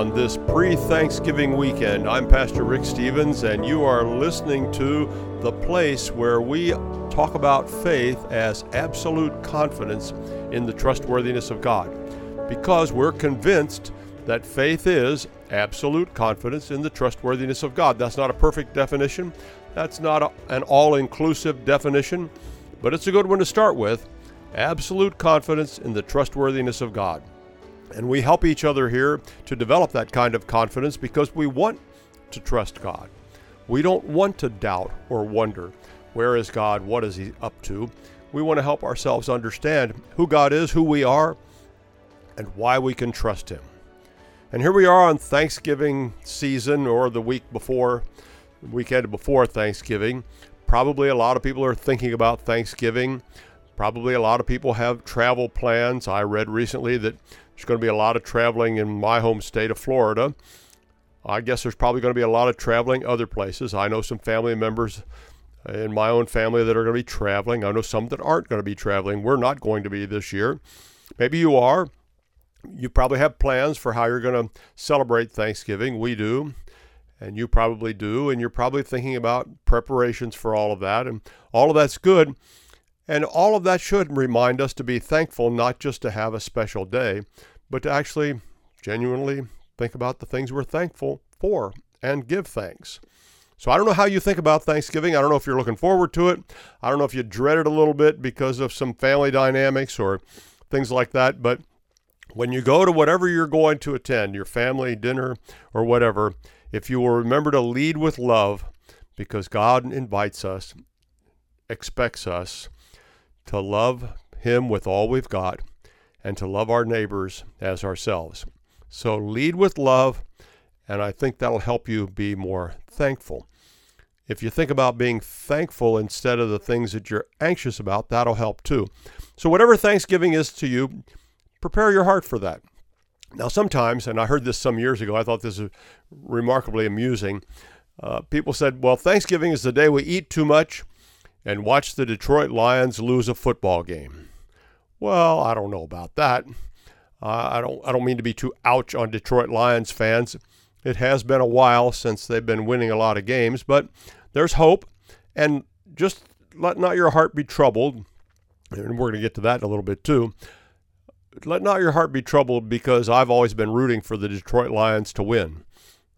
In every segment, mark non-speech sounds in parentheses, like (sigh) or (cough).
on this pre Thanksgiving weekend. I'm Pastor Rick Stevens, and you are listening to the place where we talk about faith as absolute confidence in the trustworthiness of God. Because we're convinced that faith is absolute confidence in the trustworthiness of God. That's not a perfect definition, that's not a, an all inclusive definition, but it's a good one to start with. Absolute confidence in the trustworthiness of God. And we help each other here to develop that kind of confidence because we want to trust God. We don't want to doubt or wonder, where is God? What is He up to? We want to help ourselves understand who God is, who we are, and why we can trust Him. And here we are on Thanksgiving season or the week before, weekend before Thanksgiving. Probably a lot of people are thinking about Thanksgiving. Probably a lot of people have travel plans. I read recently that there's going to be a lot of traveling in my home state of Florida. I guess there's probably going to be a lot of traveling other places. I know some family members uh, in my own family that are going to be traveling. I know some that aren't going to be traveling. We're not going to be this year. Maybe you are. You probably have plans for how you're going to celebrate Thanksgiving. We do. And you probably do. And you're probably thinking about preparations for all of that. And all of that's good. And all of that should remind us to be thankful, not just to have a special day, but to actually genuinely think about the things we're thankful for and give thanks. So I don't know how you think about Thanksgiving. I don't know if you're looking forward to it. I don't know if you dread it a little bit because of some family dynamics or things like that. But when you go to whatever you're going to attend, your family dinner or whatever, if you will remember to lead with love, because God invites us, expects us, to love Him with all we've got and to love our neighbors as ourselves. So lead with love, and I think that'll help you be more thankful. If you think about being thankful instead of the things that you're anxious about, that'll help too. So, whatever Thanksgiving is to you, prepare your heart for that. Now, sometimes, and I heard this some years ago, I thought this was remarkably amusing. Uh, people said, well, Thanksgiving is the day we eat too much and watch the Detroit Lions lose a football game. Well, I don't know about that. Uh, I don't I don't mean to be too ouch on Detroit Lions fans. It has been a while since they've been winning a lot of games, but there's hope and just let not your heart be troubled. And we're going to get to that in a little bit too. Let not your heart be troubled because I've always been rooting for the Detroit Lions to win.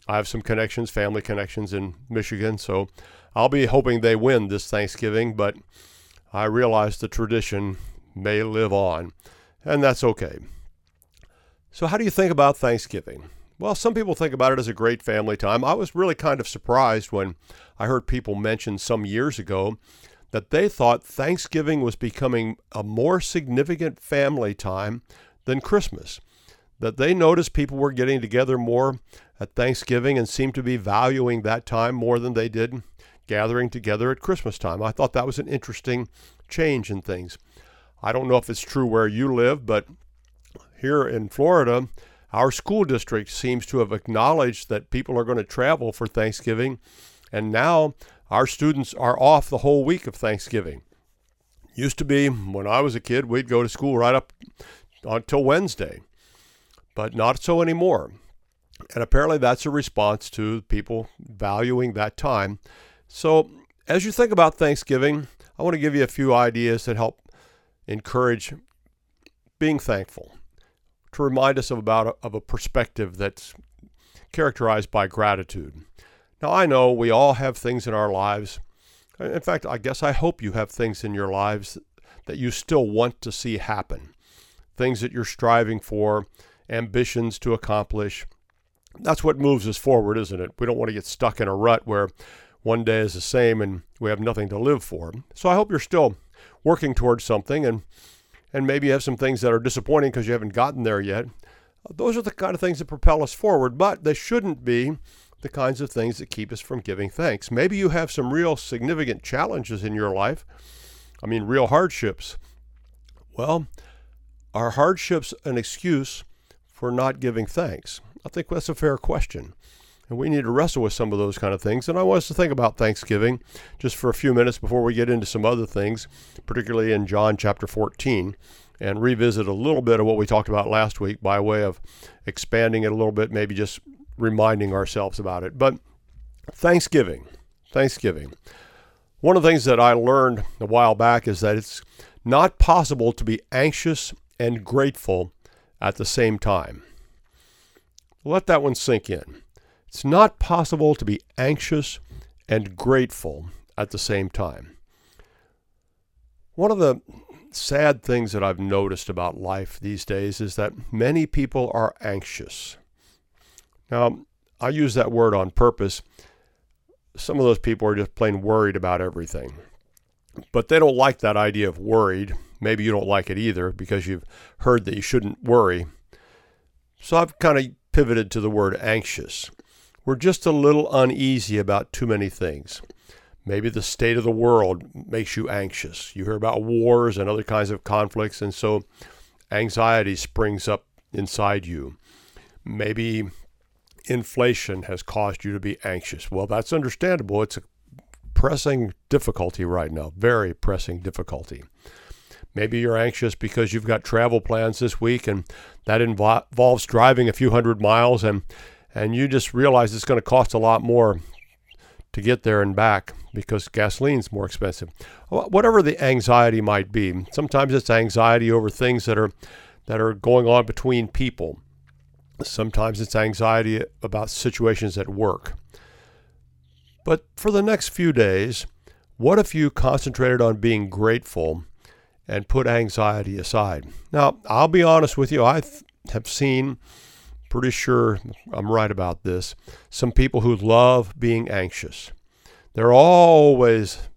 I have some connections, family connections in Michigan, so I'll be hoping they win this Thanksgiving, but I realize the tradition may live on, and that's okay. So, how do you think about Thanksgiving? Well, some people think about it as a great family time. I was really kind of surprised when I heard people mention some years ago that they thought Thanksgiving was becoming a more significant family time than Christmas. That they noticed people were getting together more at Thanksgiving and seemed to be valuing that time more than they did gathering together at Christmas time. I thought that was an interesting change in things. I don't know if it's true where you live, but here in Florida, our school district seems to have acknowledged that people are going to travel for Thanksgiving, and now our students are off the whole week of Thanksgiving. Used to be when I was a kid, we'd go to school right up until Wednesday, but not so anymore. And apparently, that's a response to people valuing that time so, as you think about Thanksgiving, I want to give you a few ideas that help encourage being thankful, to remind us of about a, of a perspective that's characterized by gratitude. Now, I know we all have things in our lives. In fact, I guess I hope you have things in your lives that you still want to see happen, things that you're striving for, ambitions to accomplish. That's what moves us forward, isn't it? We don't want to get stuck in a rut where one day is the same and we have nothing to live for. So I hope you're still working towards something and and maybe you have some things that are disappointing because you haven't gotten there yet. Those are the kind of things that propel us forward, but they shouldn't be the kinds of things that keep us from giving thanks. Maybe you have some real significant challenges in your life. I mean, real hardships. Well, are hardships an excuse for not giving thanks? I think that's a fair question. And we need to wrestle with some of those kind of things. And I want us to think about Thanksgiving just for a few minutes before we get into some other things, particularly in John chapter 14 and revisit a little bit of what we talked about last week by way of expanding it a little bit, maybe just reminding ourselves about it. But Thanksgiving, Thanksgiving. One of the things that I learned a while back is that it's not possible to be anxious and grateful at the same time. Let that one sink in. It's not possible to be anxious and grateful at the same time. One of the sad things that I've noticed about life these days is that many people are anxious. Now, I use that word on purpose. Some of those people are just plain worried about everything. But they don't like that idea of worried. Maybe you don't like it either because you've heard that you shouldn't worry. So I've kind of pivoted to the word anxious. We're just a little uneasy about too many things. Maybe the state of the world makes you anxious. You hear about wars and other kinds of conflicts, and so anxiety springs up inside you. Maybe inflation has caused you to be anxious. Well, that's understandable. It's a pressing difficulty right now, very pressing difficulty. Maybe you're anxious because you've got travel plans this week and that invo- involves driving a few hundred miles and and you just realize it's going to cost a lot more to get there and back because gasoline's more expensive. Whatever the anxiety might be, sometimes it's anxiety over things that are that are going on between people. Sometimes it's anxiety about situations at work. But for the next few days, what if you concentrated on being grateful and put anxiety aside? Now, I'll be honest with you, I have seen, pretty sure I'm right about this, some people who love being anxious. They're always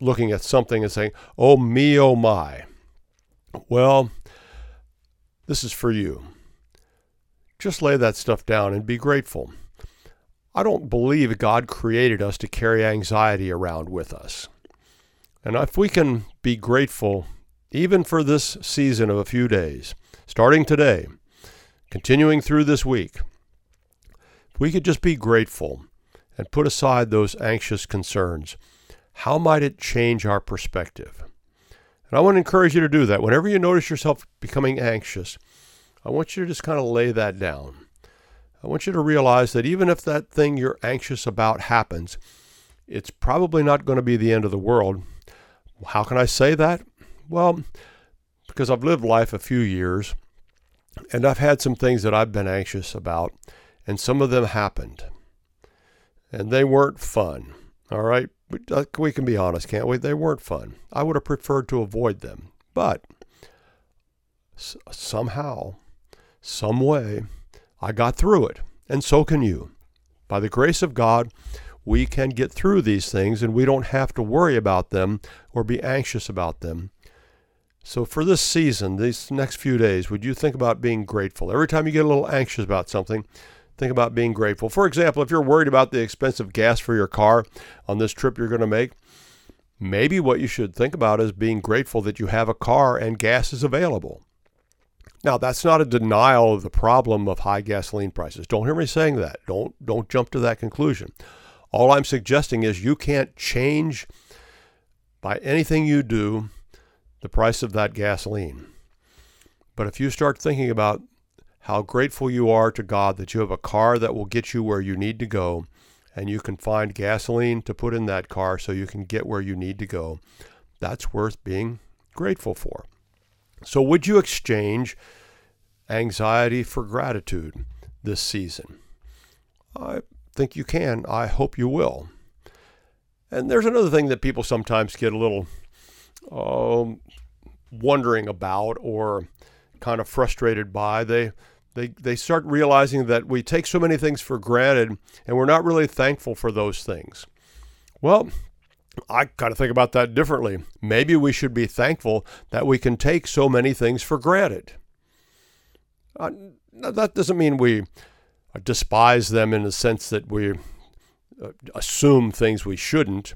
looking at something and saying, oh me, oh my. Well, this is for you. Just lay that stuff down and be grateful. I don't believe God created us to carry anxiety around with us. And if we can be grateful, even for this season of a few days, starting today, continuing through this week, if we could just be grateful and put aside those anxious concerns, how might it change our perspective? And I want to encourage you to do that. Whenever you notice yourself becoming anxious, I want you to just kind of lay that down. I want you to realize that even if that thing you're anxious about happens, it's probably not going to be the end of the world. How can I say that? Well, because I've lived life a few years and I've had some things that I've been anxious about, and some of them happened. And they weren't fun. All right? Uh, we can be honest, can't we? They weren't fun. I would have preferred to avoid them. But somehow, some way, I got through it, and so can you. By the grace of God, we can get through these things and we don't have to worry about them or be anxious about them. So, for this season, these next few days, would you think about being grateful? Every time you get a little anxious about something, think about being grateful. For example, if you're worried about the expensive gas for your car on this trip you're going to make, maybe what you should think about is being grateful that you have a car and gas is available. Now, that's not a denial of the problem of high gasoline prices. Don't hear me saying that. Don't don't jump to that conclusion. All I'm suggesting is you can't change by anything you do the price of that gasoline. But if you start thinking about how grateful you are to God that you have a car that will get you where you need to go and you can find gasoline to put in that car so you can get where you need to go, that's worth being grateful for. So, would you exchange anxiety for gratitude this season? I think you can. I hope you will. And there's another thing that people sometimes get a little um, wondering about or kind of frustrated by. They they they start realizing that we take so many things for granted and we're not really thankful for those things. Well, I kind of think about that differently. Maybe we should be thankful that we can take so many things for granted. Uh, that doesn't mean we despise them in the sense that we uh, assume things we shouldn't.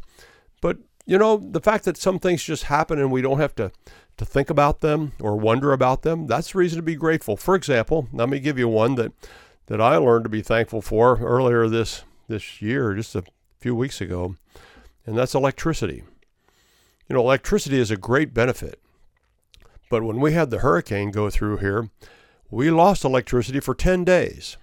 But, you know, the fact that some things just happen and we don't have to, to think about them or wonder about them, that's the reason to be grateful. For example, let me give you one that, that I learned to be thankful for earlier this, this year, just a few weeks ago and that's electricity. You know, electricity is a great benefit, But when we had the hurricane go through here, we lost electricity for 10 days.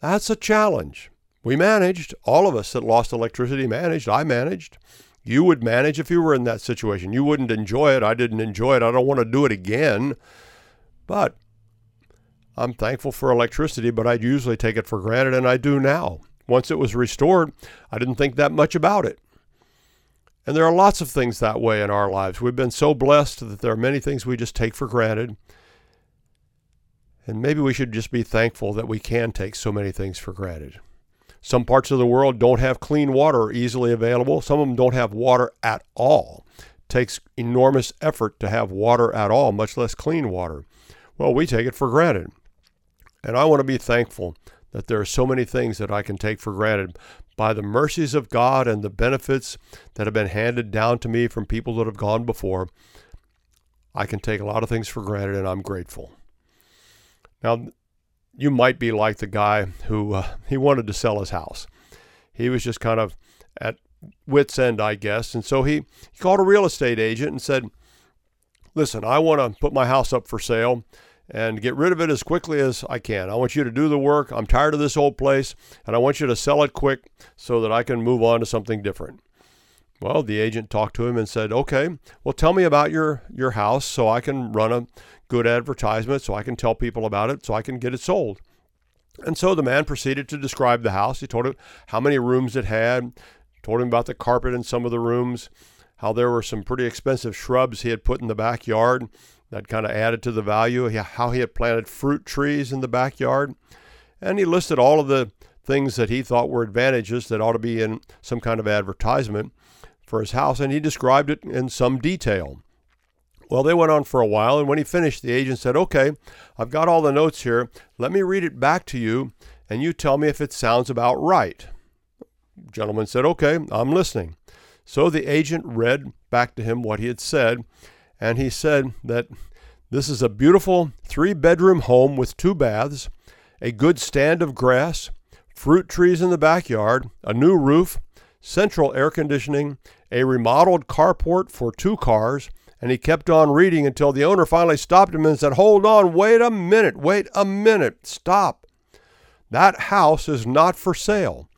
That's a challenge. We managed. All of us that lost electricity managed. I managed. You would manage if you were in that situation. You wouldn't enjoy it. I didn't enjoy it. I don't want to do it again. But I'm thankful for electricity, but I'd usually take it for granted, and I do now. Once it was restored, I didn't think that much about it. And there are lots of things that way in our lives. We've been so blessed that there are many things we just take for granted. And maybe we should just be thankful that we can take so many things for granted. Some parts of the world don't have clean water easily available. Some of them don't have water at all. It takes enormous effort to have water at all, much less clean water. Well, we take it for granted. And I want to be thankful that there are so many things that I can take for granted by the mercies of God and the benefits that have been handed down to me from people that have gone before. I can take a lot of things for granted and I'm grateful. Now, you might be like the guy who uh, he wanted to sell his house. He was just kind of at wit's end, I guess. And so he, he called a real estate agent and said, Listen, I want to put my house up for sale and get rid of it as quickly as I can. I want you to do the work. I'm tired of this old place, and I want you to sell it quick so that I can move on to something different. Well, the agent talked to him and said, "Okay, well, tell me about your your house so I can run a good advertisement, so I can tell people about it, so I can get it sold." And so the man proceeded to describe the house. He told him how many rooms it had, told him about the carpet in some of the rooms, how there were some pretty expensive shrubs he had put in the backyard, that kind of added to the value, how he had planted fruit trees in the backyard. And he listed all of the things that he thought were advantages that ought to be in some kind of advertisement for his house, and he described it in some detail. Well, they went on for a while, and when he finished, the agent said, Okay, I've got all the notes here. Let me read it back to you, and you tell me if it sounds about right. The gentleman said, Okay, I'm listening. So the agent read back to him what he had said, and he said that this is a beautiful three bedroom home with two baths, a good stand of grass, fruit trees in the backyard, a new roof, central air conditioning, a remodeled carport for two cars, and he kept on reading until the owner finally stopped him and said, Hold on, wait a minute, wait a minute, stop. That house is not for sale.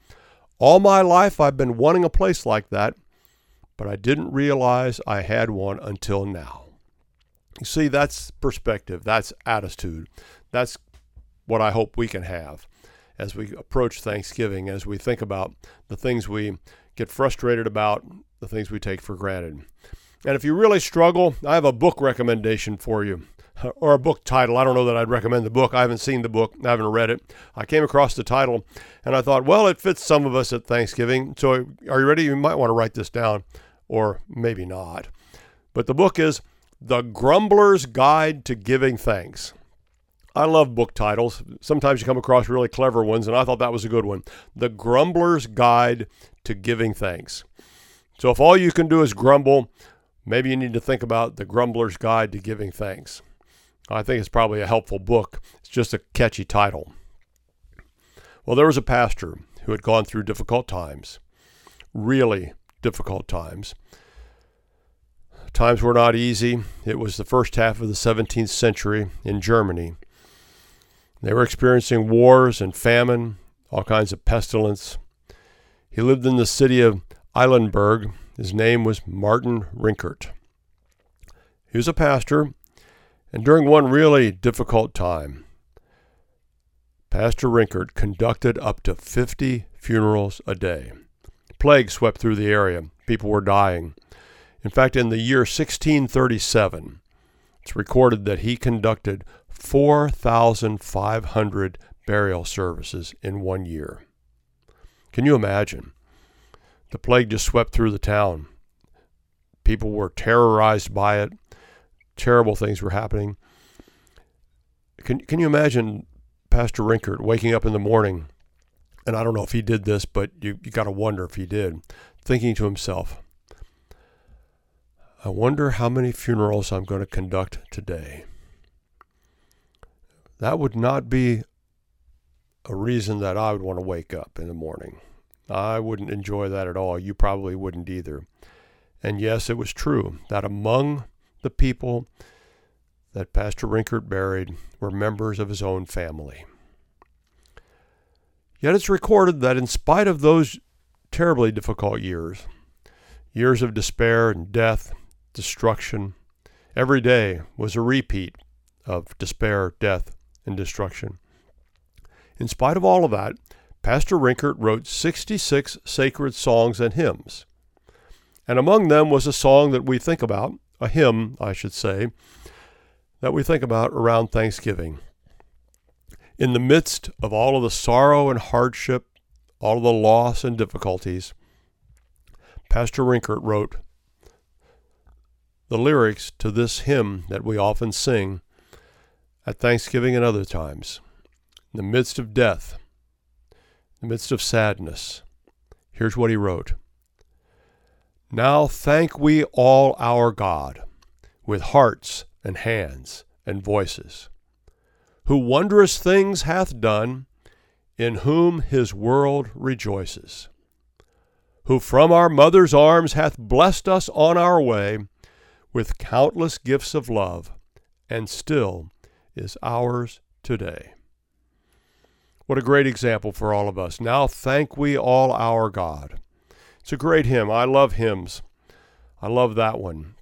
All my life I've been wanting a place like that, but I didn't realize I had one until now. You see, that's perspective, that's attitude. That's what I hope we can have as we approach Thanksgiving, as we think about the things we get frustrated about, the things we take for granted. And if you really struggle, I have a book recommendation for you, (laughs) or a book title. I don't know that I'd recommend the book. I haven't seen the book, I haven't read it. I came across the title and I thought, well, it fits some of us at Thanksgiving. So are you ready? You might want to write this down or maybe not. But the book is The Grumbler's Guide to Giving Thanks. I love book titles. Sometimes you come across really clever ones, and I thought that was a good one. The Grumbler's Guide to Giving Thanks. So if all you can do is grumble, maybe you need to think about The Grumbler's Guide to Giving Thanks. I think it's probably a helpful book. It's just a catchy title. Well, there was a pastor who had gone through difficult times, really difficult times. Times were not easy. It was the first half of the 17th century in Germany. They were experiencing wars and famine, all kinds of pestilence. He lived in the city of Eilenburg. His name was Martin Rinkart. He was a pastor, and during one really difficult time, Pastor Rinkart conducted up to 50 funerals a day. Plague swept through the area. People were dying. In fact, in the year 1637, it's recorded that he conducted 4,500 burial services in one year. Can you imagine? The plague just swept through the town. People were terrorized by it. Terrible things were happening. Can, can you imagine Pastor Rinkart waking up in the morning? And I don't know if he did this, but you, you got to wonder if he did. Thinking to himself, I wonder how many funerals I'm going to conduct today. That would not be a reason that I would want to wake up in the morning. I wouldn't enjoy that at all. You probably wouldn't either. And yes, it was true that among the people that Pastor Rinkart buried were members of his own family. Yet it's recorded that in spite of those terribly difficult years, years of despair and death, destruction, every day was a repeat of despair, death, and destruction. In spite of all of that, Pastor Rinkart wrote 66 sacred songs and hymns. And among them was a song that we think about, a hymn, I should say, that we think about around Thanksgiving. In the midst of all of the sorrow and hardship, all of the loss and difficulties, Pastor Rinkart wrote the lyrics to this hymn that we often sing at Thanksgiving and other times. In the midst of death, in the midst of sadness, here's what he wrote Now thank we all our God with hearts and hands and voices, who wondrous things hath done, in whom his world rejoices, who from our mother's arms hath blessed us on our way with countless gifts of love, and still is ours today. What a great example for all of us. Now thank we all our God. It's a great hymn. I love hymns. I love that one.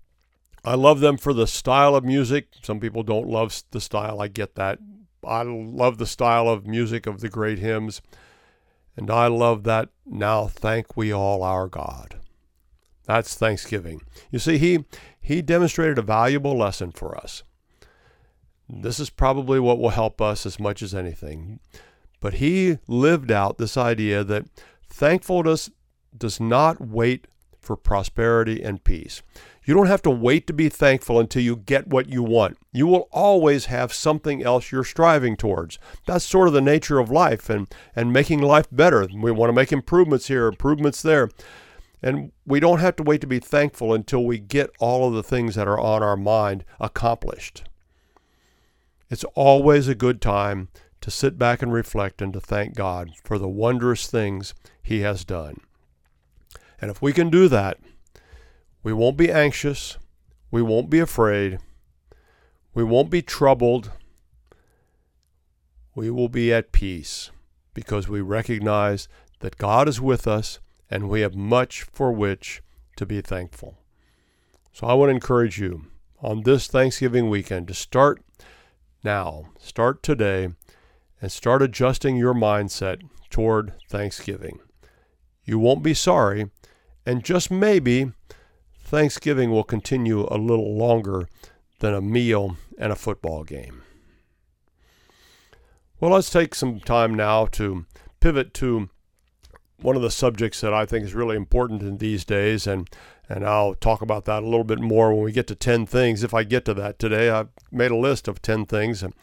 I love them for the style of music. Some people don't love the style. I get that. I love the style of music of the great hymns. And I love that now thank we all our God. That's Thanksgiving. You see, he, he demonstrated a valuable lesson for us. This is probably what will help us as much as anything. But he lived out this idea that thankfulness does not wait for prosperity and peace. You don't have to wait to be thankful until you get what you want. You will always have something else you're striving towards. That's sort of the nature of life and, and making life better. We want to make improvements here, improvements there. And we don't have to wait to be thankful until we get all of the things that are on our mind accomplished. It's always a good time to sit back and reflect and to thank God for the wondrous things He has done. And if we can do that, we won't be anxious. We won't be afraid. We won't be troubled. We will be at peace because we recognize that God is with us and we have much for which to be thankful. So I want to encourage you on this Thanksgiving weekend to start now, start today, and start adjusting your mindset toward Thanksgiving. You won't be sorry, and just maybe Thanksgiving will continue a little longer than a meal and a football game. Well, let's take some time now to pivot to one of the subjects that I think is really important in these days, and and I'll talk about that a little bit more when we get to 10 things. If I get to that today, I've made a list of 10 things, and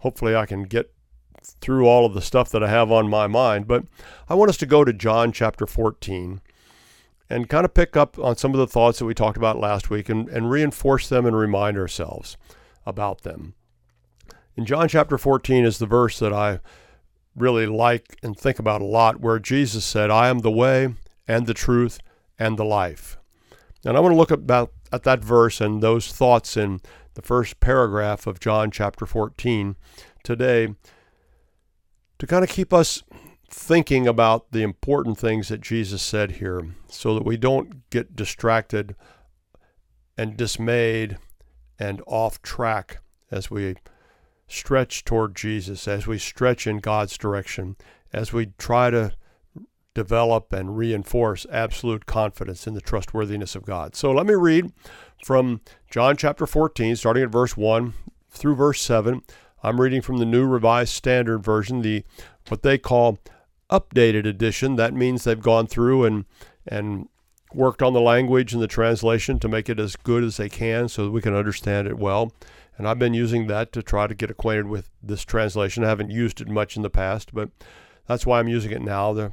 hopefully I can get through all of the stuff that I have on my mind. But I want us to go to John chapter 14 and kind of pick up on some of the thoughts that we talked about last week and, and reinforce them and remind ourselves about them. In John chapter 14 is the verse that I really like and think about a lot, where Jesus said, I am the way and the truth and the life. And I want to look about at that verse and those thoughts in the first paragraph of John chapter 14 today to kind of keep us thinking about the important things that Jesus said here so that we don't get distracted and dismayed and off track as we stretch toward Jesus, as we stretch in God's direction, as we try to develop and reinforce absolute confidence in the trustworthiness of God. So let me read from John chapter 14, starting at verse 1 through verse 7. I'm reading from the New Revised Standard Version, the what they call updated edition. That means they've gone through and and worked on the language and the translation to make it as good as they can so that we can understand it well. And I've been using that to try to get acquainted with this translation. I haven't used it much in the past, but that's why I'm using it now. The,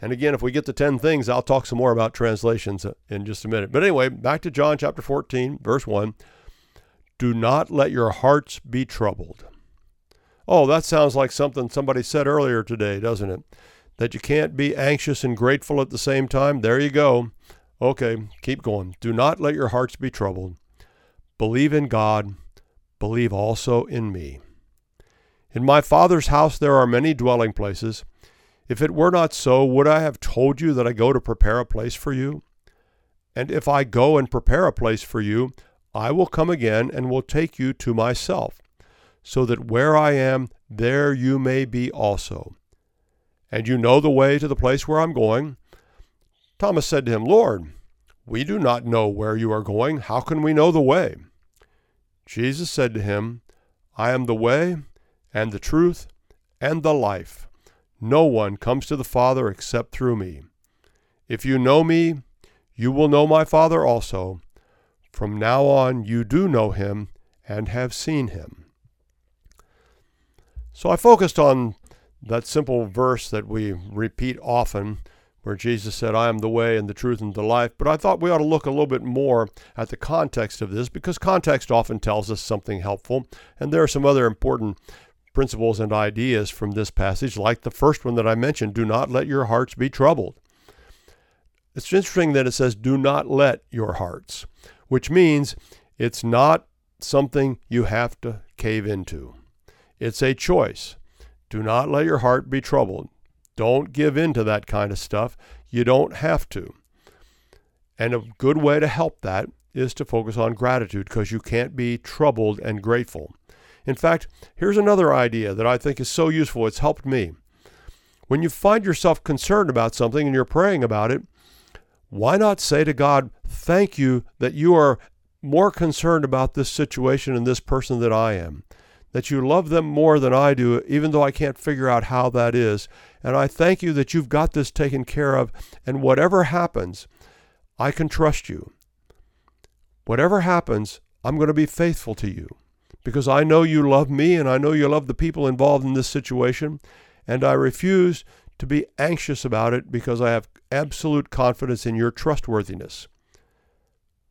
and again, if we get to 10 things, I'll talk some more about translations uh, in just a minute. But anyway, back to John chapter 14, verse 1. Do not let your hearts be troubled. Oh, that sounds like something somebody said earlier today, doesn't it? That you can't be anxious and grateful at the same time. There you go. Okay, keep going. Do not let your hearts be troubled. Believe in God. Believe also in me. In my Father's house there are many dwelling places. If it were not so, would I have told you that I go to prepare a place for you? And if I go and prepare a place for you, I will come again and will take you to myself, so that where I am, there you may be also. And you know the way to the place where I'm going. Thomas said to him, Lord, we do not know where you are going. How can we know the way? Jesus said to him, I am the way, and the truth, and the life. No one comes to the Father except through me. If you know me, you will know my Father also. From now on, you do know him and have seen him. So I focused on that simple verse that we repeat often, where Jesus said, I am the way and the truth and the life. But I thought we ought to look a little bit more at the context of this because context often tells us something helpful. And there are some other important principles and ideas from this passage, like the first one that I mentioned do not let your hearts be troubled. It's interesting that it says, do not let your hearts, which means it's not something you have to cave into. It's a choice. Do not let your heart be troubled. Don't give in to that kind of stuff. You don't have to. And a good way to help that is to focus on gratitude because you can't be troubled and grateful. In fact, here's another idea that I think is so useful. It's helped me. When you find yourself concerned about something and you're praying about it, why not say to God, Thank you that you are more concerned about this situation and this person than I am? That you love them more than I do, even though I can't figure out how that is. And I thank you that you've got this taken care of. And whatever happens, I can trust you. Whatever happens, I'm going to be faithful to you because I know you love me and I know you love the people involved in this situation. And I refuse to be anxious about it because I have absolute confidence in your trustworthiness.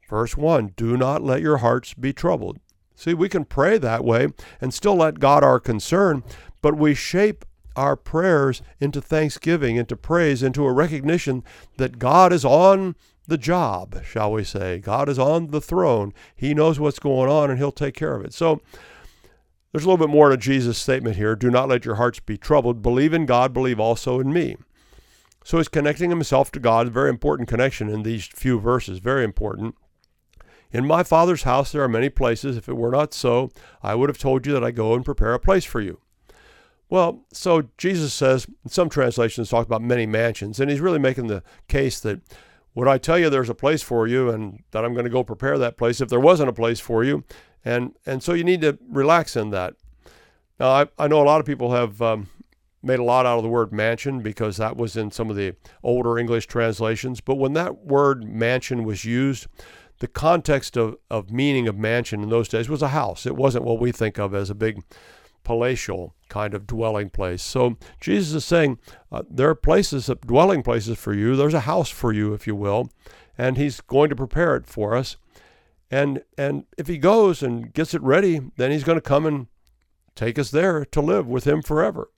Verse 1 Do not let your hearts be troubled. See, we can pray that way and still let God our concern, but we shape our prayers into thanksgiving, into praise, into a recognition that God is on the job, shall we say. God is on the throne. He knows what's going on and He'll take care of it. So there's a little bit more to Jesus' statement here. Do not let your hearts be troubled. Believe in God, believe also in me. So he's connecting himself to God, very important connection in these few verses, very important. In my Father's house there are many places. If it were not so, I would have told you that I go and prepare a place for you. Well, so Jesus says, some translations talk about many mansions, and he's really making the case that would I tell you there's a place for you and that I'm going to go prepare that place if there wasn't a place for you? And, and so you need to relax in that. Now, I, I know a lot of people have um, made a lot out of the word mansion because that was in some of the older English translations. But when that word mansion was used, the context of, of meaning of mansion in those days was a house. It wasn't what we think of as a big palatial kind of dwelling place. So Jesus is saying uh, there are places, dwelling places for you. There's a house for you, if you will, and He's going to prepare it for us. And and if He goes and gets it ready, then He's going to come and take us there to live with Him forever,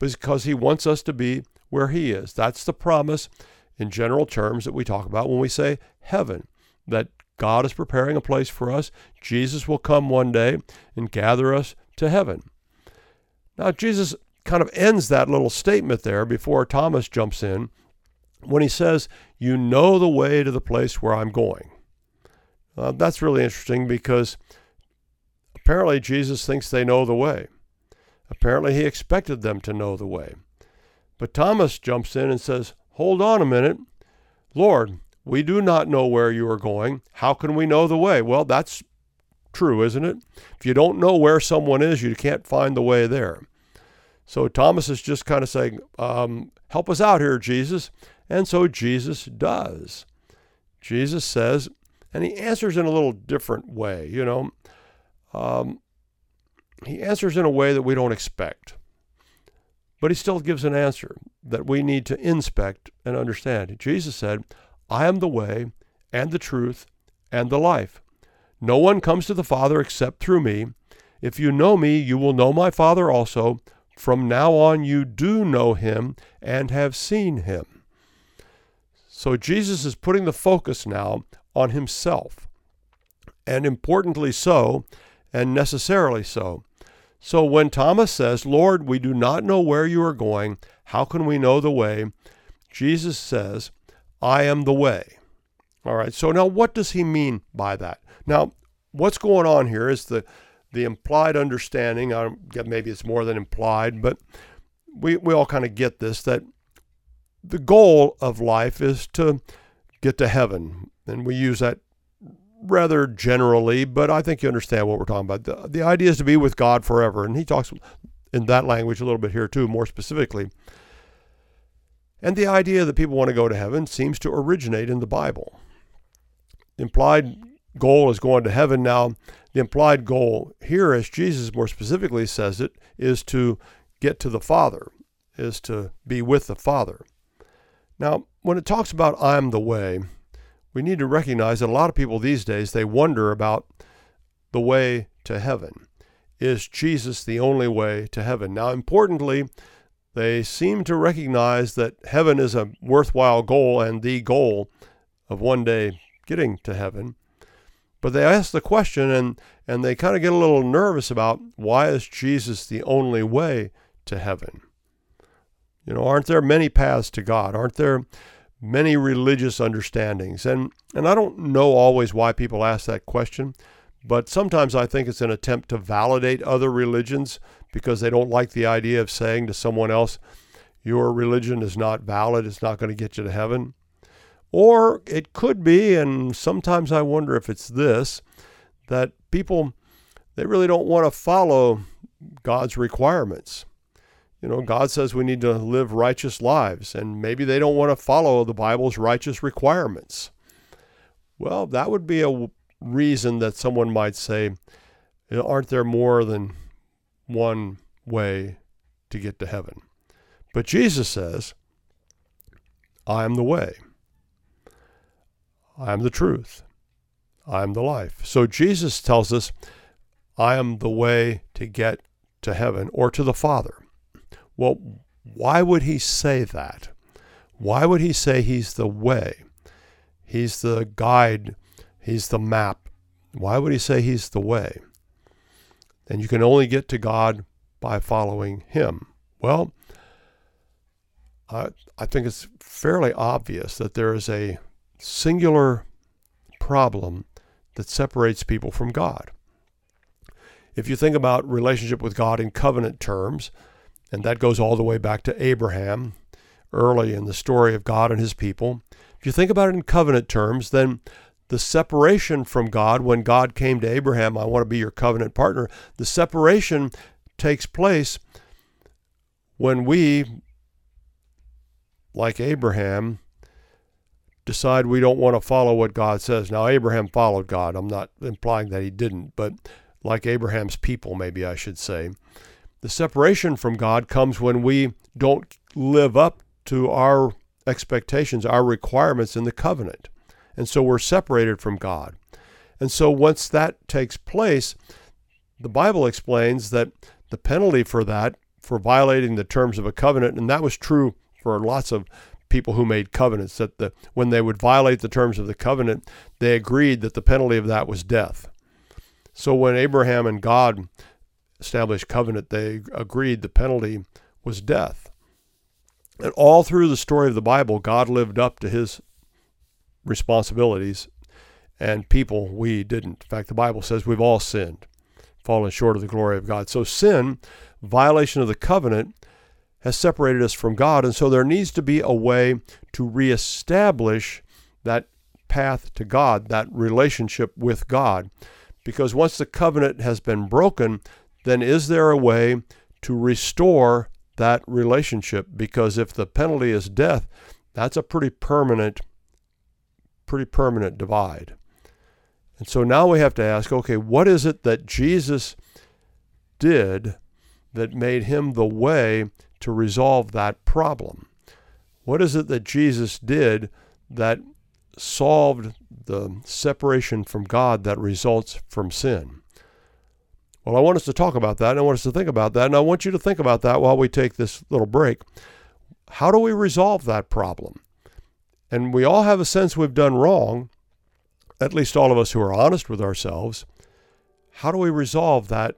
because He wants us to be where He is. That's the promise, in general terms, that we talk about when we say heaven. That God is preparing a place for us. Jesus will come one day and gather us to heaven. Now, Jesus kind of ends that little statement there before Thomas jumps in when he says, You know the way to the place where I'm going. Uh, that's really interesting because apparently Jesus thinks they know the way. Apparently, he expected them to know the way. But Thomas jumps in and says, Hold on a minute. Lord, we do not know where you are going. How can we know the way? Well, that's true, isn't it? If you don't know where someone is, you can't find the way there. So Thomas is just kind of saying, um, Help us out here, Jesus. And so Jesus does. Jesus says, and he answers in a little different way, you know. Um, he answers in a way that we don't expect. But he still gives an answer that we need to inspect and understand. Jesus said, I am the way and the truth and the life. No one comes to the Father except through me. If you know me, you will know my Father also. From now on, you do know him and have seen him. So Jesus is putting the focus now on himself. And importantly so, and necessarily so. So when Thomas says, Lord, we do not know where you are going, how can we know the way? Jesus says, I am the way. All right, so now what does he mean by that? Now, what's going on here is the, the implied understanding, I maybe it's more than implied, but we, we all kind of get this that the goal of life is to get to heaven. And we use that rather generally, but I think you understand what we're talking about. The, the idea is to be with God forever. And he talks in that language a little bit here, too, more specifically. And the idea that people want to go to heaven seems to originate in the Bible. The implied goal is going to heaven. Now, the implied goal here, as Jesus more specifically says it, is to get to the Father, is to be with the Father. Now, when it talks about I'm the way, we need to recognize that a lot of people these days they wonder about the way to heaven. Is Jesus the only way to heaven? Now, importantly, they seem to recognize that heaven is a worthwhile goal and the goal of one day getting to heaven. But they ask the question and, and they kind of get a little nervous about why is Jesus the only way to heaven? You know, aren't there many paths to God? Aren't there many religious understandings? And and I don't know always why people ask that question, but sometimes I think it's an attempt to validate other religions because they don't like the idea of saying to someone else, your religion is not valid, it's not going to get you to heaven. Or it could be, and sometimes I wonder if it's this, that people they really don't want to follow God's requirements. You know, God says we need to live righteous lives, and maybe they don't want to follow the Bible's righteous requirements. Well, that would be a reason that someone might say, Aren't there more than one way to get to heaven? But Jesus says, I am the way, I am the truth, I am the life. So Jesus tells us, I am the way to get to heaven or to the Father. Well, why would he say that? Why would he say he's the way? He's the guide, he's the map. Why would he say he's the way? And you can only get to God by following him. Well, I, I think it's fairly obvious that there is a singular problem that separates people from God. If you think about relationship with God in covenant terms, and that goes all the way back to Abraham, early in the story of God and his people. If you think about it in covenant terms, then the separation from God, when God came to Abraham, I want to be your covenant partner, the separation takes place when we, like Abraham, decide we don't want to follow what God says. Now, Abraham followed God. I'm not implying that he didn't, but like Abraham's people, maybe I should say. The separation from God comes when we don't live up to our expectations, our requirements in the covenant. And so we're separated from God. And so once that takes place, the Bible explains that the penalty for that, for violating the terms of a covenant, and that was true for lots of people who made covenants, that the, when they would violate the terms of the covenant, they agreed that the penalty of that was death. So when Abraham and God established covenant, they agreed the penalty was death. And all through the story of the Bible, God lived up to his responsibilities, and people, we didn't. In fact, the Bible says we've all sinned, fallen short of the glory of God. So, sin, violation of the covenant, has separated us from God, and so there needs to be a way to reestablish that path to God, that relationship with God. Because once the covenant has been broken, then is there a way to restore that relationship? Because if the penalty is death, that's a pretty permanent, pretty permanent divide. And so now we have to ask okay, what is it that Jesus did that made him the way to resolve that problem? What is it that Jesus did that solved the separation from God that results from sin? Well, I want us to talk about that, and I want us to think about that, and I want you to think about that while we take this little break. How do we resolve that problem? And we all have a sense we've done wrong, at least all of us who are honest with ourselves. how do we resolve that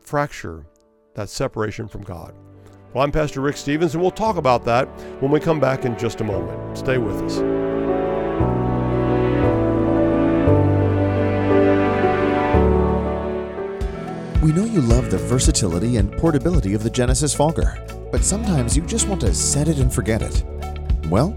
fracture, that separation from God? Well, I'm Pastor Rick Stevens, and we'll talk about that when we come back in just a moment. Stay with us. We know you love the versatility and portability of the Genesis Fogger, but sometimes you just want to set it and forget it. Well,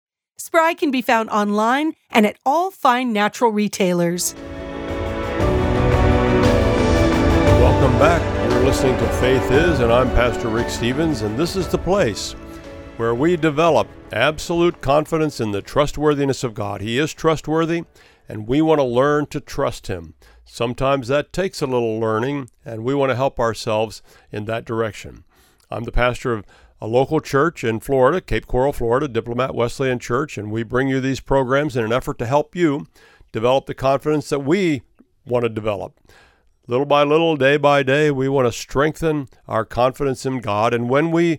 Spry can be found online and at all fine natural retailers. Welcome back. You're listening to Faith Is, and I'm Pastor Rick Stevens, and this is the place where we develop absolute confidence in the trustworthiness of God. He is trustworthy, and we want to learn to trust Him. Sometimes that takes a little learning, and we want to help ourselves in that direction. I'm the pastor of a local church in Florida, Cape Coral, Florida, Diplomat Wesleyan Church, and we bring you these programs in an effort to help you develop the confidence that we want to develop little by little, day by day, we want to strengthen our confidence in God. And when we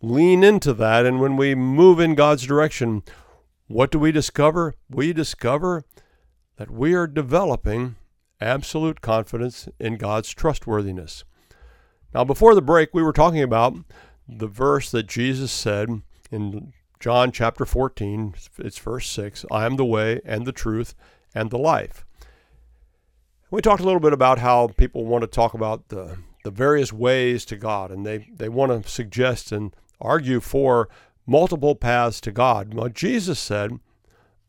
lean into that and when we move in God's direction, what do we discover? We discover that we are developing absolute confidence in God's trustworthiness. Now, before the break, we were talking about the verse that Jesus said in John chapter 14, it's verse 6 I am the way and the truth and the life. We talked a little bit about how people want to talk about the, the various ways to God, and they, they want to suggest and argue for multiple paths to God. Well, Jesus said,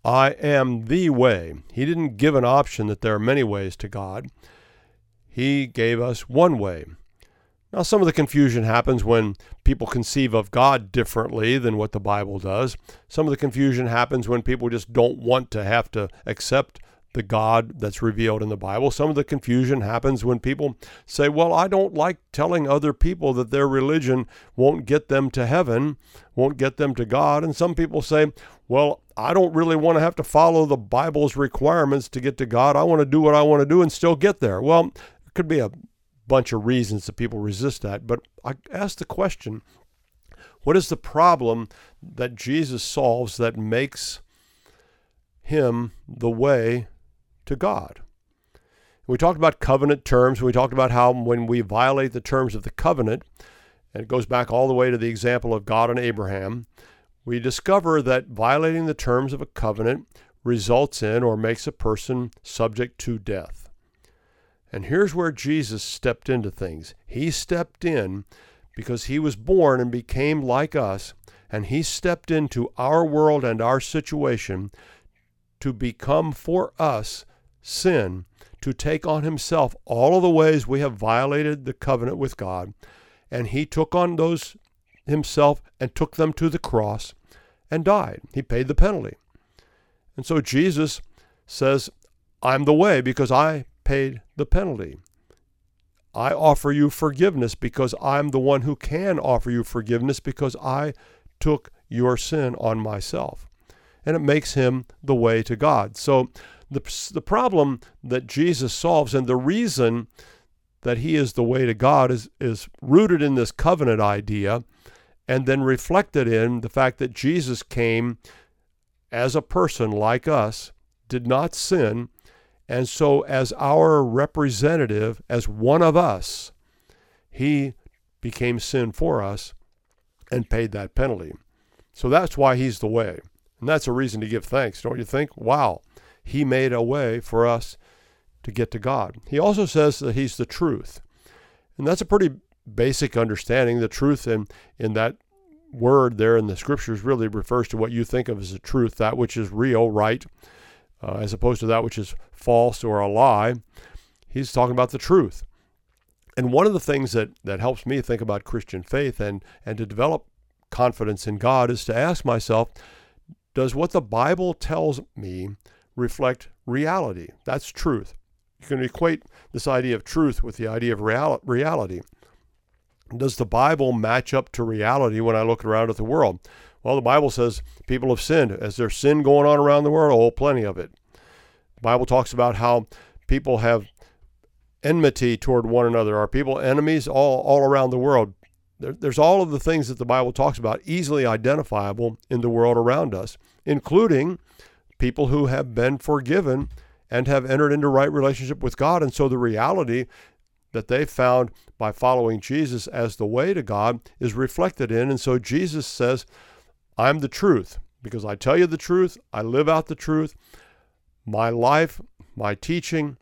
I am the way. He didn't give an option that there are many ways to God. He gave us one way. Now, some of the confusion happens when people conceive of God differently than what the Bible does. Some of the confusion happens when people just don't want to have to accept the God that's revealed in the Bible. Some of the confusion happens when people say, Well, I don't like telling other people that their religion won't get them to heaven, won't get them to God. And some people say, Well, I don't really want to have to follow the Bible's requirements to get to God. I want to do what I want to do and still get there. Well, it could be a bunch of reasons that people resist that. But I ask the question what is the problem that Jesus solves that makes him the way to God. We talked about covenant terms. We talked about how when we violate the terms of the covenant, and it goes back all the way to the example of God and Abraham, we discover that violating the terms of a covenant results in or makes a person subject to death. And here's where Jesus stepped into things. He stepped in because he was born and became like us, and he stepped into our world and our situation to become for us sin to take on himself all of the ways we have violated the covenant with God. And he took on those himself and took them to the cross and died. He paid the penalty. And so Jesus says, I'm the way because I paid the penalty. I offer you forgiveness because I'm the one who can offer you forgiveness because I took your sin on myself. And it makes him the way to God. So the, the problem that Jesus solves and the reason that he is the way to God is, is rooted in this covenant idea and then reflected in the fact that Jesus came as a person like us, did not sin, and so as our representative, as one of us, he became sin for us and paid that penalty. So that's why he's the way. And that's a reason to give thanks, don't you think? Wow, he made a way for us to get to God. He also says that he's the truth. And that's a pretty basic understanding. The truth in, in that word there in the scriptures really refers to what you think of as the truth, that which is real, right, uh, as opposed to that which is false or a lie. He's talking about the truth. And one of the things that, that helps me think about Christian faith and, and to develop confidence in God is to ask myself, does what the Bible tells me reflect reality? That's truth. You can equate this idea of truth with the idea of real, reality. Does the Bible match up to reality when I look around at the world? Well, the Bible says people have sinned. Is there sin going on around the world? Oh, plenty of it. The Bible talks about how people have enmity toward one another. Are people enemies all, all around the world? There, there's all of the things that the Bible talks about easily identifiable in the world around us, including people who have been forgiven and have entered into right relationship with God. And so the reality that they found by following Jesus as the way to God is reflected in. And so Jesus says, I'm the truth because I tell you the truth, I live out the truth. My life, my teaching,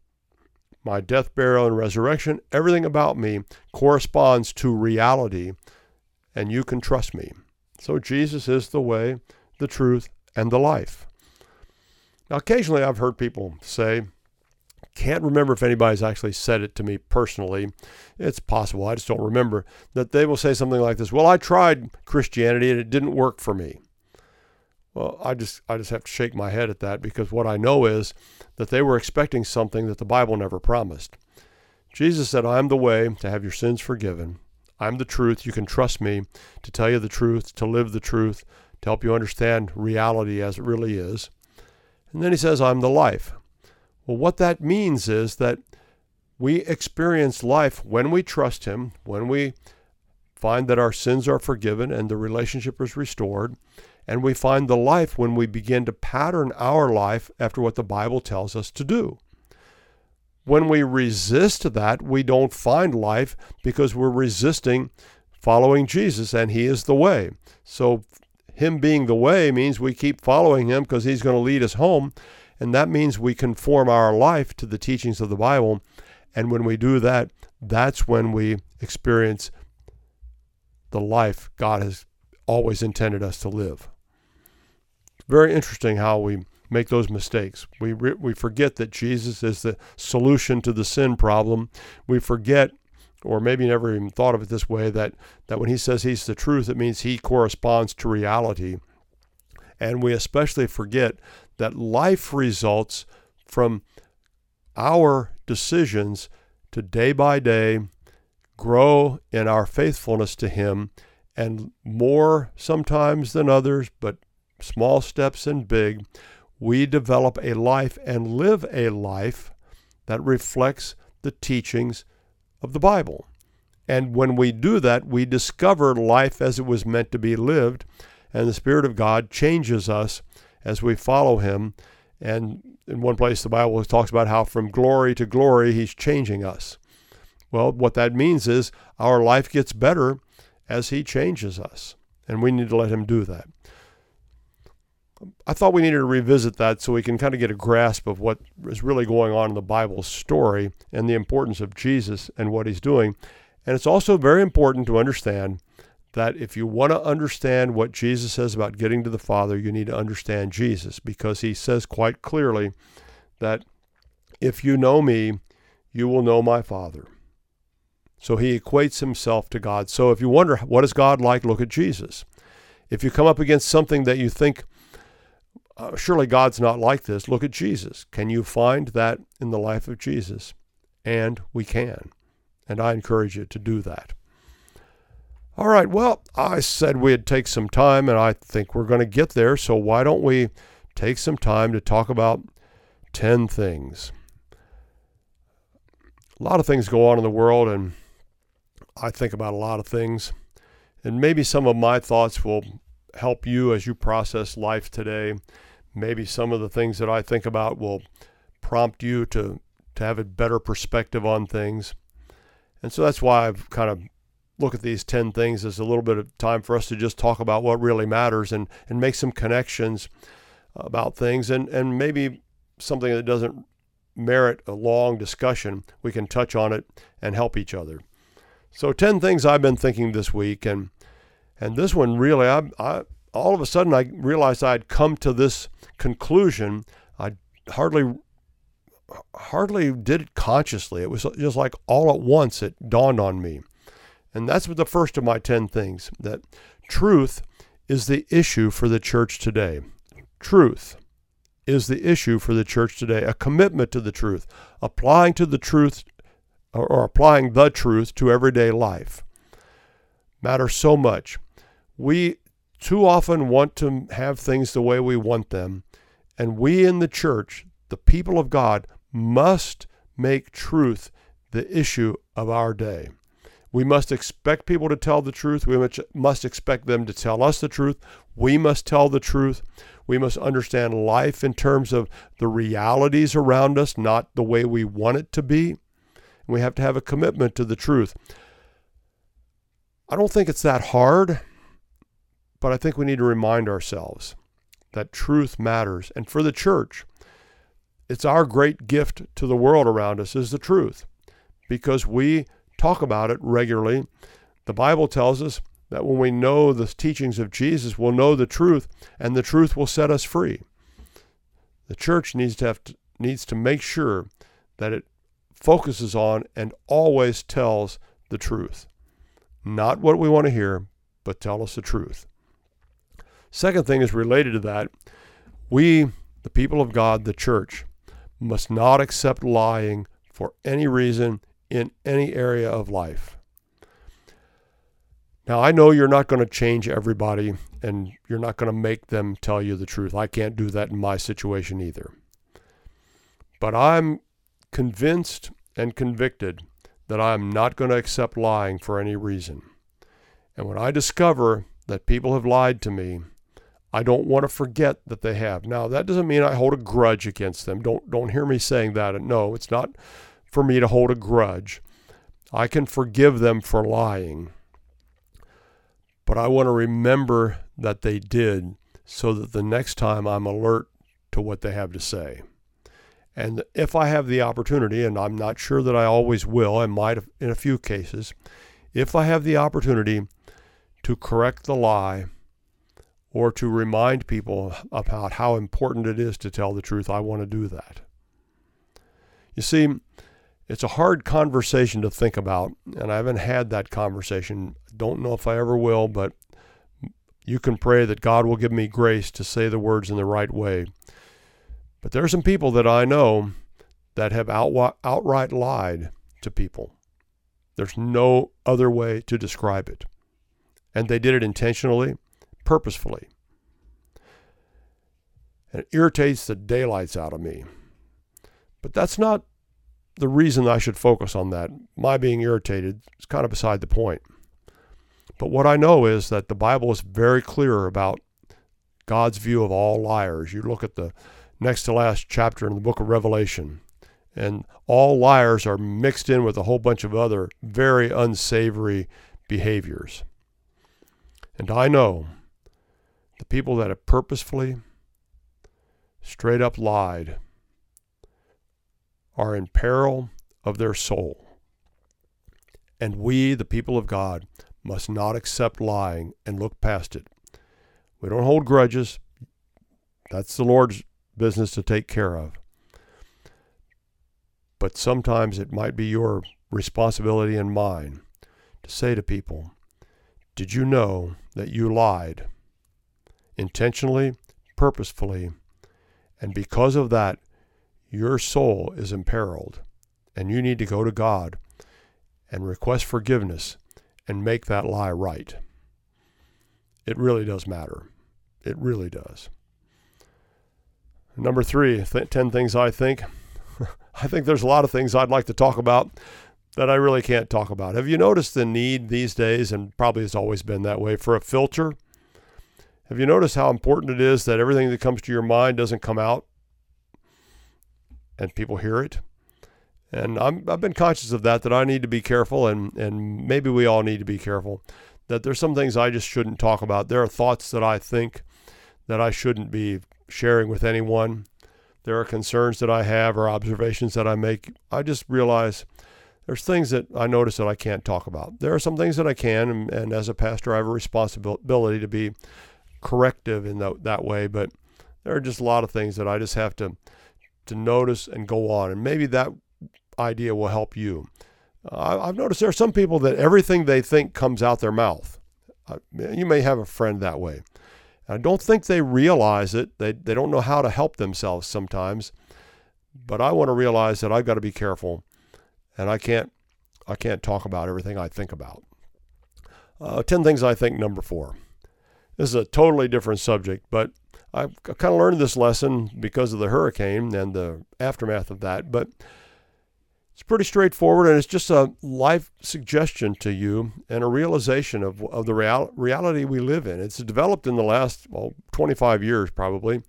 my death, burial, and resurrection, everything about me corresponds to reality, and you can trust me. So Jesus is the way, the truth, and the life. Now, occasionally I've heard people say, can't remember if anybody's actually said it to me personally. It's possible, I just don't remember, that they will say something like this Well, I tried Christianity and it didn't work for me. Well, I just I just have to shake my head at that because what I know is that they were expecting something that the Bible never promised. Jesus said, "I am the way to have your sins forgiven. I'm the truth. You can trust me to tell you the truth, to live the truth, to help you understand reality as it really is." And then he says, "I'm the life." Well, what that means is that we experience life when we trust Him, when we find that our sins are forgiven and the relationship is restored, and we find the life when we begin to pattern our life after what the Bible tells us to do. When we resist that, we don't find life because we're resisting following Jesus, and He is the way. So, Him being the way means we keep following Him because He's going to lead us home. And that means we conform our life to the teachings of the Bible. And when we do that, that's when we experience the life God has always intended us to live. Very interesting how we make those mistakes. We, we forget that Jesus is the solution to the sin problem. We forget, or maybe never even thought of it this way, that, that when he says he's the truth, it means he corresponds to reality. And we especially forget that life results from our decisions to day by day grow in our faithfulness to Him, and more sometimes than others, but small steps and big, we develop a life and live a life that reflects the teachings of the Bible. And when we do that, we discover life as it was meant to be lived, and the Spirit of God changes us as we follow him. And in one place, the Bible talks about how from glory to glory, he's changing us. Well, what that means is our life gets better as he changes us, and we need to let him do that. I thought we needed to revisit that so we can kind of get a grasp of what is really going on in the Bible story and the importance of Jesus and what he's doing. And it's also very important to understand that if you want to understand what Jesus says about getting to the Father, you need to understand Jesus because he says quite clearly that If you know me, you will know my Father. So he equates himself to God. So if you wonder, what is God like? Look at Jesus. If you come up against something that you think, uh, surely God's not like this, look at Jesus. Can you find that in the life of Jesus? And we can. And I encourage you to do that. All right, well, I said we'd take some time, and I think we're going to get there. So why don't we take some time to talk about 10 things? A lot of things go on in the world, and I think about a lot of things. And maybe some of my thoughts will help you as you process life today. Maybe some of the things that I think about will prompt you to, to have a better perspective on things. And so that's why I've kind of look at these 10 things as a little bit of time for us to just talk about what really matters and, and make some connections about things and, and maybe something that doesn't merit a long discussion, we can touch on it and help each other. So 10 things I've been thinking this week and and this one really I, I all of a sudden I realized I'd come to this conclusion. I hardly hardly did it consciously. It was just like all at once it dawned on me. And that's the first of my 10 things that truth is the issue for the church today. Truth is the issue for the church today. A commitment to the truth, applying to the truth or applying the truth to everyday life matters so much. We too often want to have things the way we want them, and we in the church, the people of God, must make truth the issue of our day. We must expect people to tell the truth. We must expect them to tell us the truth. We must tell the truth. We must understand life in terms of the realities around us, not the way we want it to be. We have to have a commitment to the truth. I don't think it's that hard, but I think we need to remind ourselves that truth matters. And for the church, it's our great gift to the world around us is the truth because we talk about it regularly. The Bible tells us that when we know the teachings of Jesus, we'll know the truth, and the truth will set us free. The church needs to have to, needs to make sure that it focuses on and always tells the truth. Not what we want to hear, but tell us the truth. Second thing is related to that. We, the people of God, the church, must not accept lying for any reason in any area of life. Now, I know you're not going to change everybody and you're not going to make them tell you the truth. I can't do that in my situation either. But I'm convinced and convicted that I'm not going to accept lying for any reason. And when I discover that people have lied to me, I don't want to forget that they have. Now, that doesn't mean I hold a grudge against them. Don't don't hear me saying that. No, it's not for me to hold a grudge. I can forgive them for lying. But I want to remember that they did so that the next time I'm alert to what they have to say. And if I have the opportunity, and I'm not sure that I always will, I might in a few cases, if I have the opportunity to correct the lie or to remind people about how important it is to tell the truth, I want to do that. You see, it's a hard conversation to think about, and I haven't had that conversation. Don't know if I ever will, but you can pray that God will give me grace to say the words in the right way. But there are some people that I know that have outright lied to people. There's no other way to describe it. And they did it intentionally, purposefully. And it irritates the daylights out of me. But that's not the reason I should focus on that, my being irritated, is kind of beside the point. But what I know is that the Bible is very clear about God's view of all liars. You look at the next to last chapter in the book of Revelation, and all liars are mixed in with a whole bunch of other very unsavory behaviors. And I know the people that have purposefully, straight up lied are in peril of their soul. And we, the people of God, must not accept lying and look past it. We don't hold grudges. That's the Lord's business to take care of. But sometimes it might be your responsibility and mine to say to people, Did you know that you lied intentionally, purposefully, and because of that, your soul is imperiled, and you need to go to God and request forgiveness and make that lie right. It really does matter. It really does. Number three, th- 10 things I think. (laughs) I think there's a lot of things I'd like to talk about that I really can't talk about. Have you noticed the need these days, and probably has always been that way, for a filter? Have you noticed how important it is that everything that comes to your mind doesn't come out and people hear it? And i have been conscious of that, that I need to be careful, and, and maybe we all need to be careful, that there's some things I just shouldn't talk about. There are thoughts that I think that I shouldn't be sharing with anyone. There are concerns that I have or observations that I make. I just realize there's things that I notice that I can't talk about. There are some things that I can, and, and as a pastor, I have a responsibility to be corrective in that way. But there are just a lot of things that I just have to to notice and go on, and maybe that idea will help you. Uh, I've noticed there are some people that everything they think comes out their mouth. Uh, you may have a friend that way. I don't think they realize it. They, they don't know how to help themselves sometimes. But I want to realize that I've got to be careful, and I can't I can't talk about everything I think about. Uh, Ten things I think. Number four. This is a totally different subject, but I kind of learned this lesson because of the hurricane and the aftermath of that. But it's pretty straightforward, and it's just a life suggestion to you and a realization of, of the real, reality we live in. It's developed in the last, well, 25 years probably.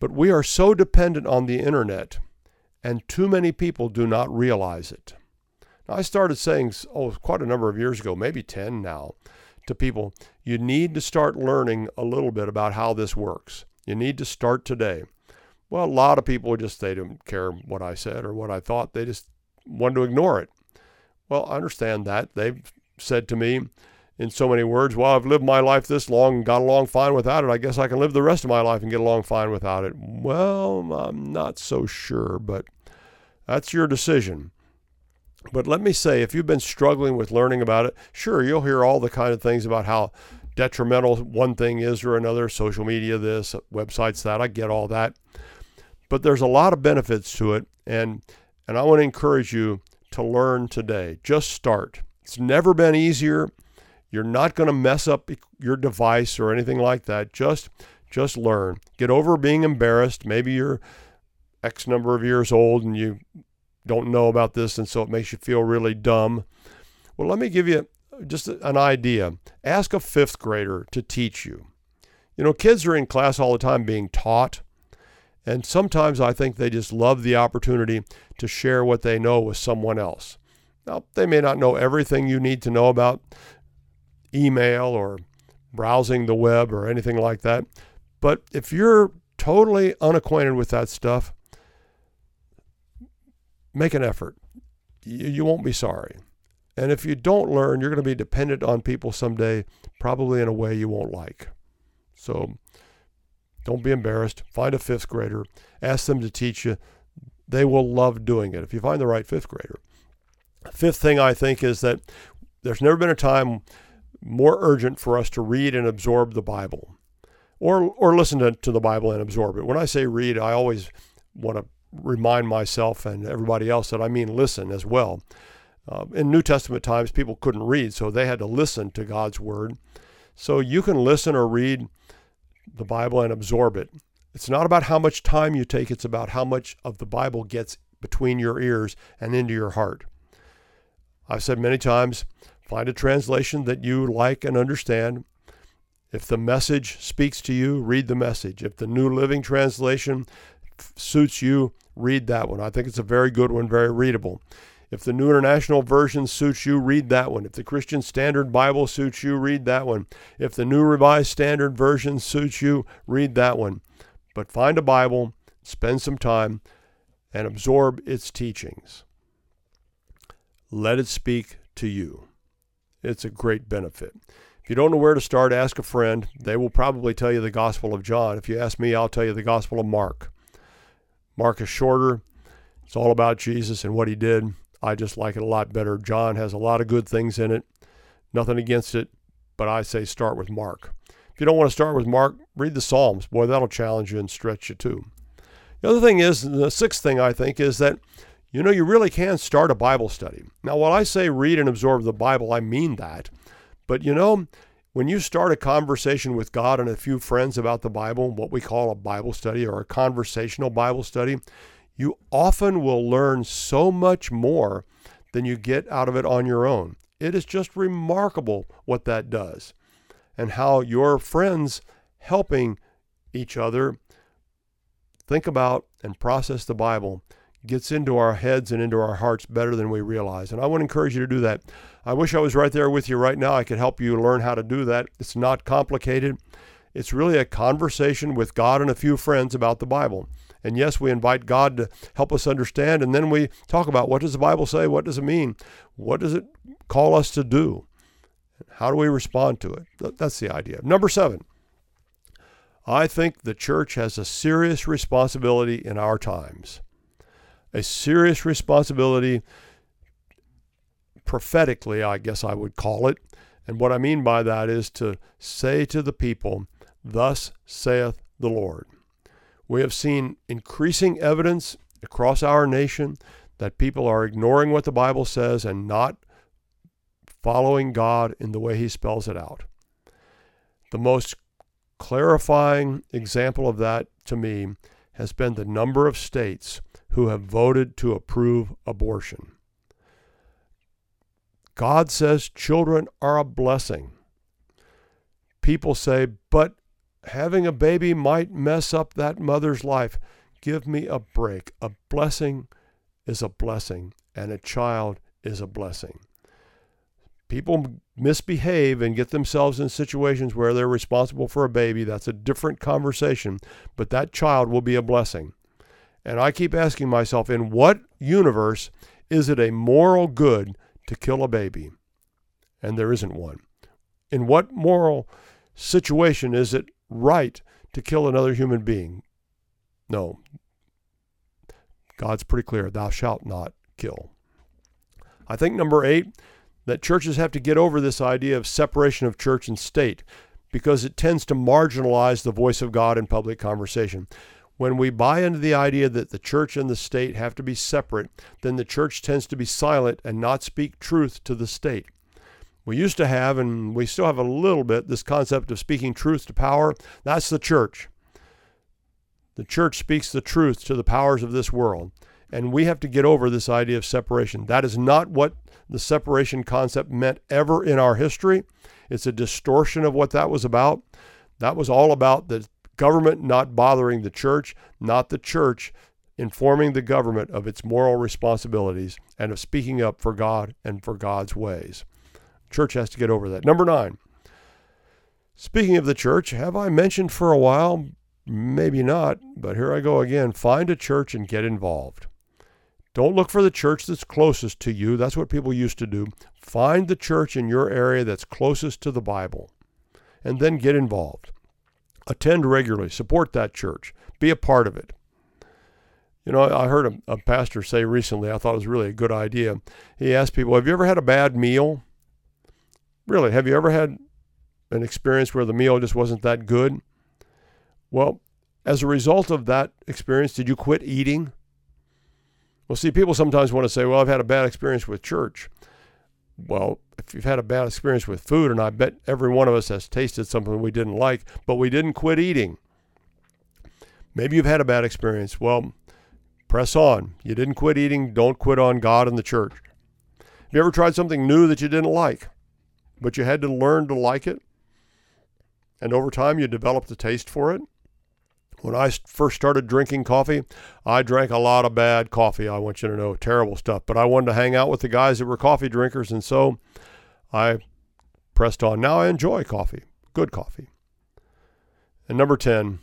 But we are so dependent on the internet, and too many people do not realize it. Now, I started saying, oh, quite a number of years ago, maybe 10 now, to people, you need to start learning a little bit about how this works. You need to start today. Well, a lot of people just they don't care what I said or what I thought. They just wanted to ignore it. Well, I understand that. They've said to me in so many words, Well, I've lived my life this long and got along fine without it. I guess I can live the rest of my life and get along fine without it. Well, I'm not so sure, but that's your decision. But let me say, if you've been struggling with learning about it, sure, you'll hear all the kind of things about how detrimental one thing is or another, social media this, websites that. I get all that. But there's a lot of benefits to it. And and I want to encourage you to learn today. Just start. It's never been easier. You're not going to mess up your device or anything like that. Just just learn. Get over being embarrassed. Maybe you're X number of years old and you don't know about this and so it makes you feel really dumb. Well, let me give you just an idea. Ask a 5th grader to teach you. You know, kids are in class all the time being taught. And sometimes I think they just love the opportunity to share what they know with someone else. Now, they may not know everything you need to know about email or browsing the web or anything like that. But if you're totally unacquainted with that stuff, make an effort. You, won't be sorry. And if you don't learn, you're going to be dependent on people someday, probably in a way you won't like. So don't be embarrassed. Find a fifth grader. Ask them to teach you. They will love doing it if you find the right fifth grader. Fifth thing I think is that there's never been a time more urgent for us to read and absorb the Bible or, or listen to, to the Bible and absorb it. When I say read, I always want to remind myself and everybody else that I mean listen as well. Uh, in New Testament times, people couldn't read, so they had to listen to God's Word. So you can listen or read the Bible and absorb it. It's not about how much time you take, it's about how much of the Bible gets between your ears and into your heart. I've said many times find a translation that you like and understand. If the message speaks to you, read the message. If the New Living Translation suits you, read that one. I think it's a very good one, very readable. If the New International Version suits you, read that one. If the Christian Standard Bible suits you, read that one. If the New Revised Standard Version suits you, read that one. But find a Bible, spend some time, and absorb its teachings. Let it speak to you. It's a great benefit. If you don't know where to start, ask a friend. They will probably tell you the Gospel of John. If you ask me, I'll tell you the Gospel of Mark. Mark is shorter, It's all about Jesus and what he did. I just like it a lot better. John has a lot of good things in it. Nothing against it, but I say start with Mark. If you don't want to start with Mark, read the Psalms. Boy, that'll challenge you and stretch you too. The other thing is, the sixth thing I think is that, you know, you really can start a Bible study. Now, while I say read and absorb the Bible, I mean that. But, you know, when you start a conversation with God and a few friends about the Bible, what we call a Bible study or a conversational Bible study, you often will learn so much more than you get out of it on your own. It is just remarkable what that does and how your friends helping each other think about and process the Bible gets into our heads and into our hearts better than we realize. And I want to encourage you to do that. I wish I was right there with you right now. I could help you learn how to do that. It's not complicated. It's really a conversation with God and a few friends about the Bible. And yes, we invite God to help us understand, and then we talk about what does the Bible say? What does it mean? What does it call us to do? How do we respond to it? That's the idea. Number seven, I think the church has a serious responsibility in our times. A serious responsibility, prophetically, I guess I would call it. And what I mean by that is to say to the people, Thus saith the Lord. We have seen increasing evidence across our nation that people are ignoring what the Bible says and not following God in the way He spells it out. The most clarifying example of that to me has been the number of states who have voted to approve abortion. God says children are a blessing. People say, but having a baby might mess up that mother's life. Give me a break. A blessing is a blessing, and a child is a blessing. People misbehave and get themselves in situations where they're responsible for a baby. That's a different conversation, but that child will be a blessing. And I keep asking myself, in what universe is it a moral good to kill a baby? And there isn't one. In what moral situation is it right to kill another human being. No. God's pretty clear thou shalt not kill. I think number eight, that churches have to get over this idea of separation of church and state because it tends to marginalize the voice of God in public conversation. When we buy into the idea that the church and the state have to be separate, then the church tends to be silent and not speak truth to the state. We used to have, and we still have a little bit, this concept of speaking truth to power. That's the church. The church speaks the truth to the powers of this world. And we have to get over this idea of separation. That is not what the separation concept meant ever in our history. It's a distortion of what that was about. That was all about the government not bothering the church, not the church informing the government of its moral responsibilities and of speaking up for God and for God's ways. Church has to get over that. Number nine. Speaking of the church, have I mentioned for a while? Maybe not, but here I go again. Find a church and get involved. Don't look for the church that's closest to you. That's what people used to do. Find the church in your area that's closest to the Bible and then get involved. Attend regularly, support that church, be a part of it. You know, I heard a, a pastor say recently, I thought it was really a good idea. He asked people, Have you ever had a bad meal? Really, have you ever had an experience where the meal just wasn't that good? Well, as a result of that experience, did you quit eating? Well, see, people sometimes want to say, well, I've had a bad experience with church. Well, if you've had a bad experience with food, and I bet every one of us has tasted something we didn't like, but we didn't quit eating. Maybe you've had a bad experience. Well, press on. You didn't quit eating. Don't quit on God and the church. Have you ever tried something new that you didn't like? but you had to learn to like it. And over time, you developed a taste for it. When I first started drinking coffee, I drank a lot of bad coffee. I want you to know, terrible stuff. But I wanted to hang out with the guys that were coffee drinkers, and so I pressed on. Now I enjoy coffee, good coffee. And number 10,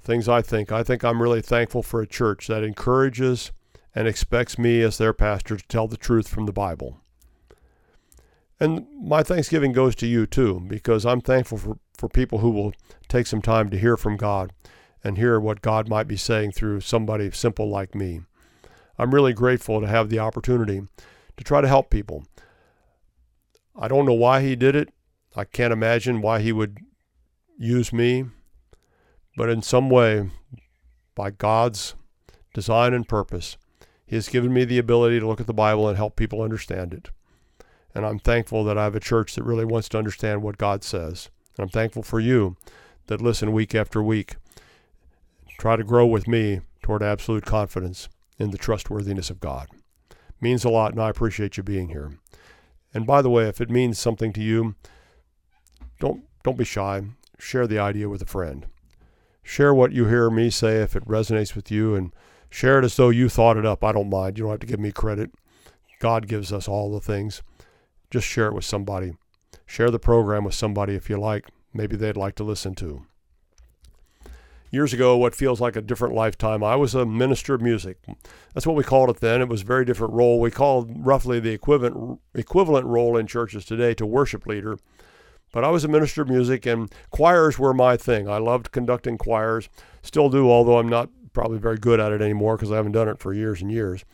things I think. I think I'm really thankful for a church that encourages and expects me as their pastor to tell the truth from the Bible. And my thanksgiving goes to you too, because I'm thankful for, for people who will take some time to hear from God and hear what God might be saying through somebody simple like me. I'm really grateful to have the opportunity to try to help people. I don't know why he did it. I can't imagine why he would use me. But in some way, by God's design and purpose, He has given me the ability to look at the Bible and help people understand it. And I'm thankful that I have a church that really wants to understand what God says. And I'm thankful for you that listen week after week. Try to grow with me toward absolute confidence in the trustworthiness of God. It means a lot, and I appreciate you being here. And by the way, if it means something to you, don't don't be shy. Share the idea with a friend. Share what you hear me say if it resonates with you, and share it as though you thought it up. I don't mind. You don't have to give me credit. God gives us all the things. Just share it with somebody. Share the program with somebody if you like. Maybe they'd like to listen to. Years ago, what feels like a different lifetime, I was a minister of music. That's what we called it then. It was a very different role. We called roughly the equivalent equivalent role in churches today to worship leader. But I was a minister of music, and choirs were my thing. I loved conducting choirs, still do, although I'm not probably very good at it anymore because I haven't done it for years and years.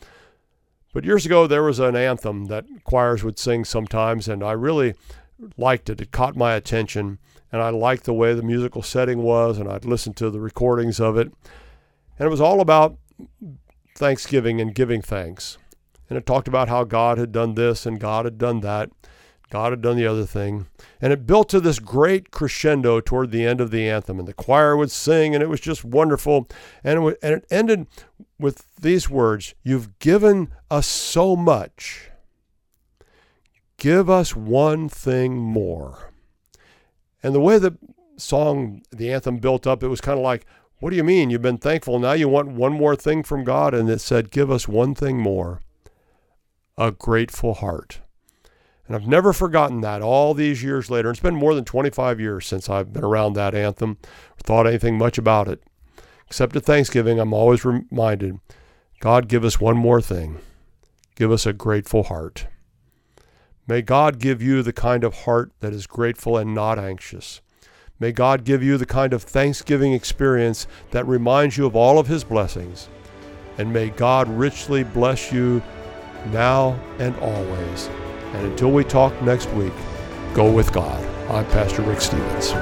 But years ago, there was an anthem that choirs would sing sometimes, and I really liked it. It caught my attention, and I liked the way the musical setting was, and I'd listen to the recordings of it. And it was all about thanksgiving and giving thanks. And it talked about how God had done this and God had done that. God had done the other thing. And it built to this great crescendo toward the end of the anthem. And the choir would sing, and it was just wonderful. And it, and it ended with these words You've given us so much. Give us one thing more. And the way the song, the anthem built up, it was kind of like, What do you mean? You've been thankful. Now you want one more thing from God. And it said, Give us one thing more a grateful heart. And I've never forgotten that all these years later. It's been more than 25 years since I've been around that anthem thought anything much about it. Except at Thanksgiving, I'm always reminded God, give us one more thing. Give us a grateful heart. May God give you the kind of heart that is grateful and not anxious. May God give you the kind of Thanksgiving experience that reminds you of all of His blessings. And may God richly bless you now and always. And until we talk next week, go with God. I'm Pastor Rick Stevens.